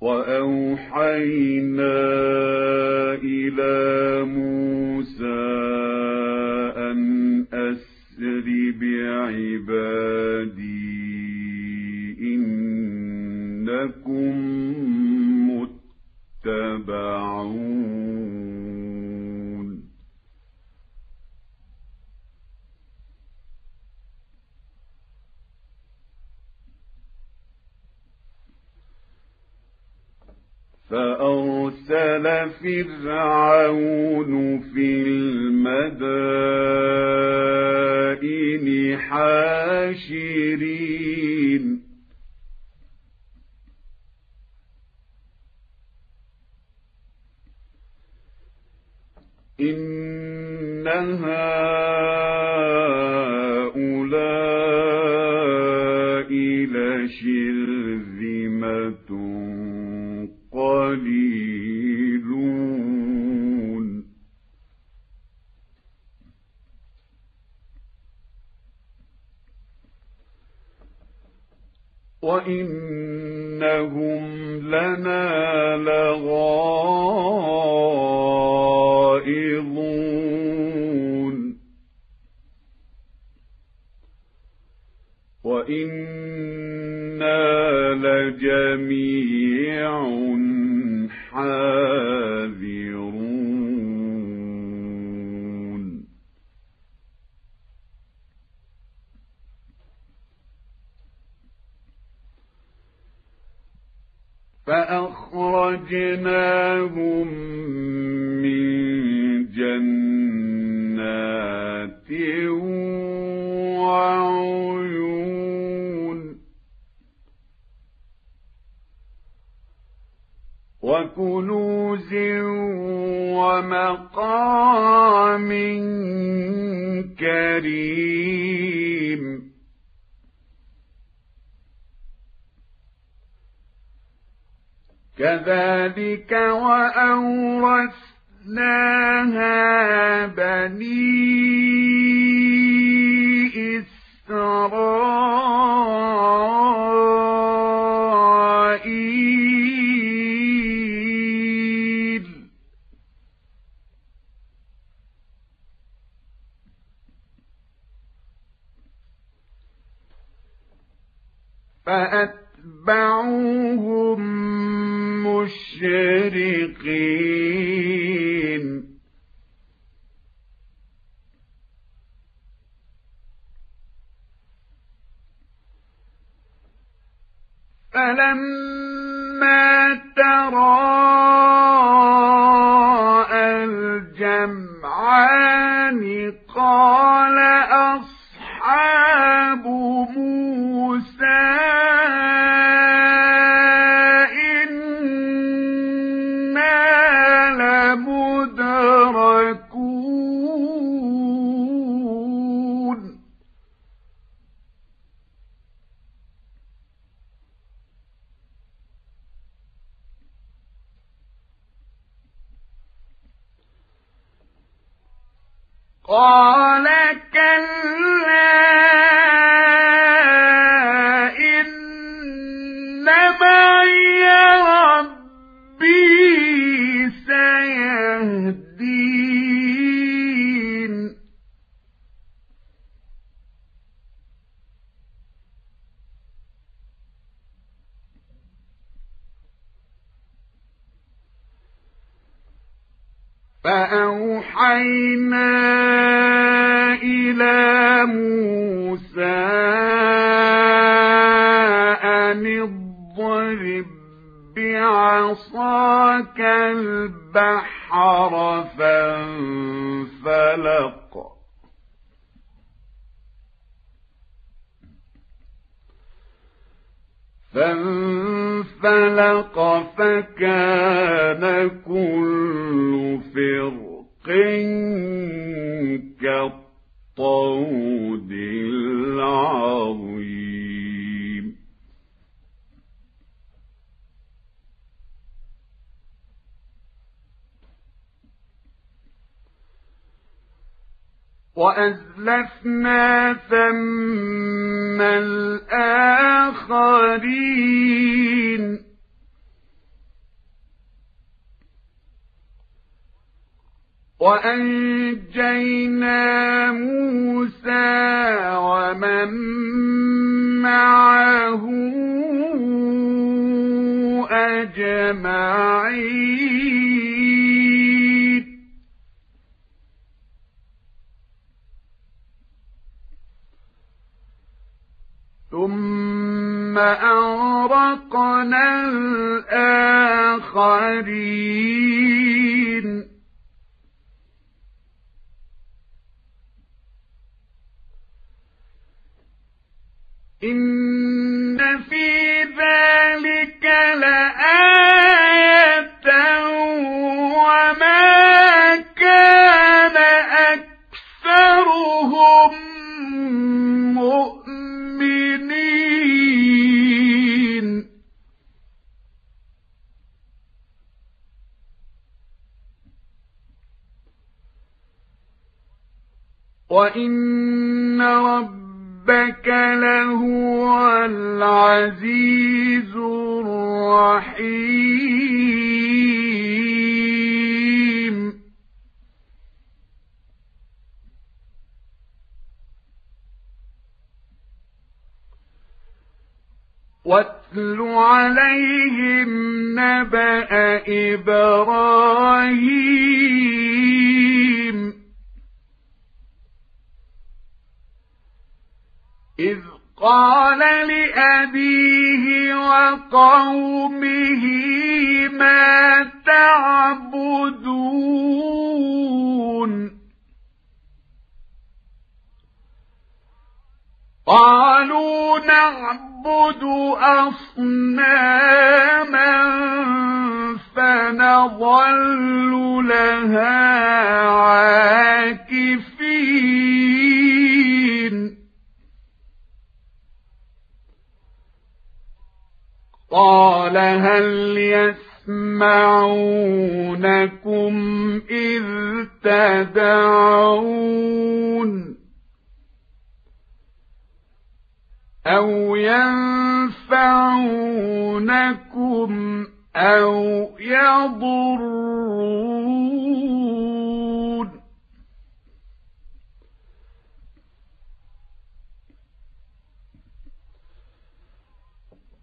وأوحينا إلى موسى أن أسر بعبادي إنكم متبعون. فأرسل فرعون في المدائن حاشرين. إن هؤلاء وإنهم لنا لغائظون وإنا لجميع فأخرجناهم من جنات وعيون وكنوز ومقام كريم كذلك وأورثناها بني إسرائيل. فأتبعوهم مشرقين فلما تراءى الجمعان قال كلا فأوحينا إلى موسى أن اضرب بعصاك البحر فانفلق. فانفلق فكان كل فرق كالطود العظيم. وأزلفنا ثم الآخرين. وأنجينا موسى ومن معه أجمعين. ثم أغرقنا الآخرين. وإن ربك لهو العزيز الرحيم واتل عليهم نبأ إبراهيم إذ قال لأبيه وقومه ما تعبدون؟ قالوا نعبد أصناما فنظل لها قال هل يسمعونكم إذ تدعون أو ينفعونكم أو يضرون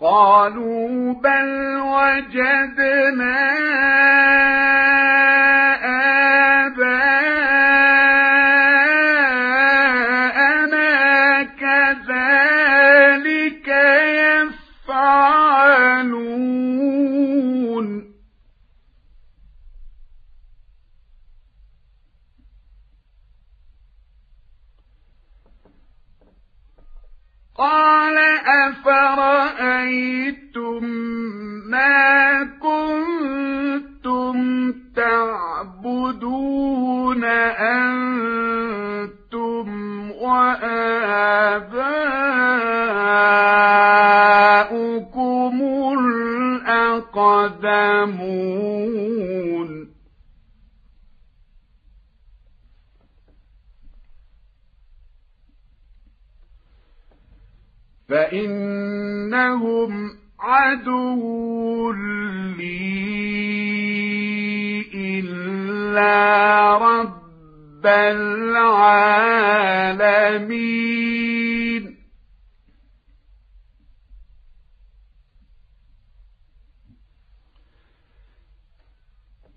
قالوا بل وجدنا آباءنا كذلك يفعلون. قال أفرأيتم ما كنتم تعبدون أنتم وآباؤكم الأقدمون فإنهم عدو لي إلا رب العالمين.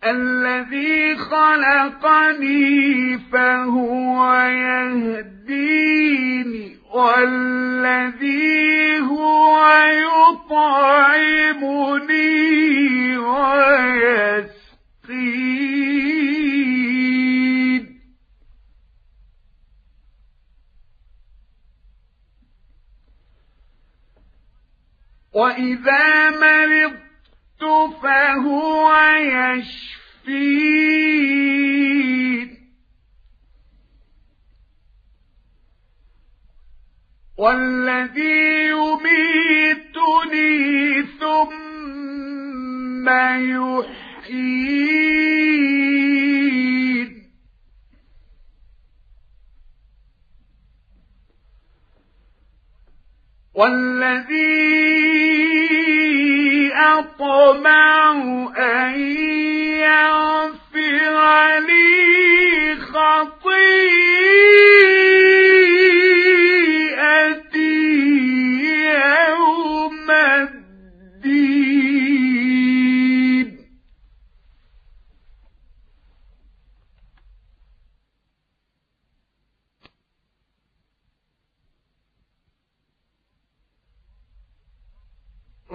الذي خلقني فهو يهديني والذي هو يطعمني ويسقين. وإذا مرضت فهو يشفين. والذي يميتني ثم يحيين. والذي أطمع أن يغفر لي خطيئتي.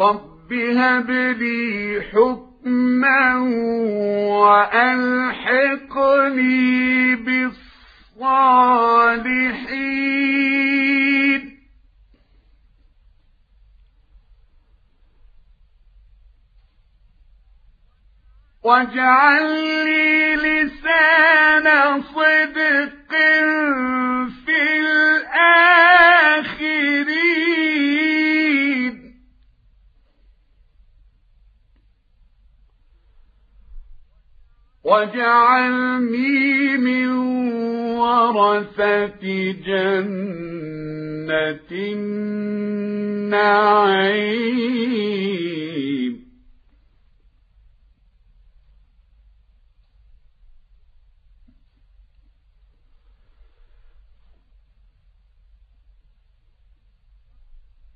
رب هب لي حكما وألحقني بالصالحين. واجعل لي لسان واجعلني من ورثة جنة النعيم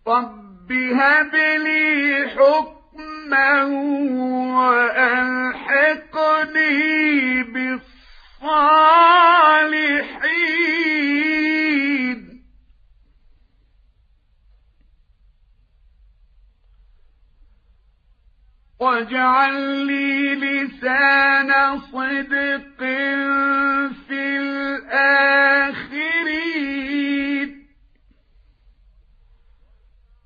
رب هب لي حكم حكما وألحقني بالصالحين واجعل لي لسان صدق في الآخرين.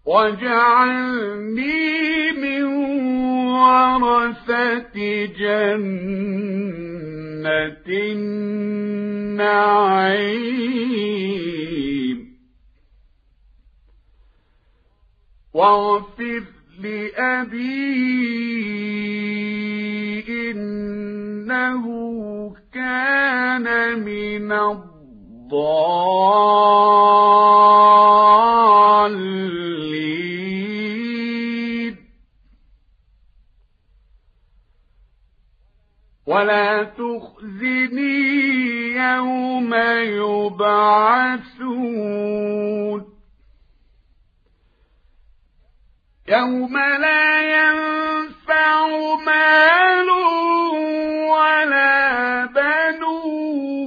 واجعلني ورثة جنة النعيم. واغفر لأبي إنه كان من الضالين. ولا تخزني يوم يبعثون. يوم لا ينفع مال ولا بنون.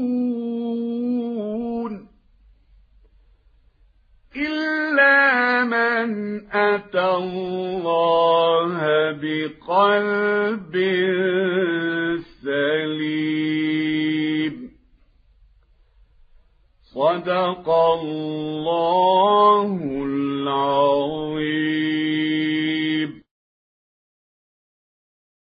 إلا من أتى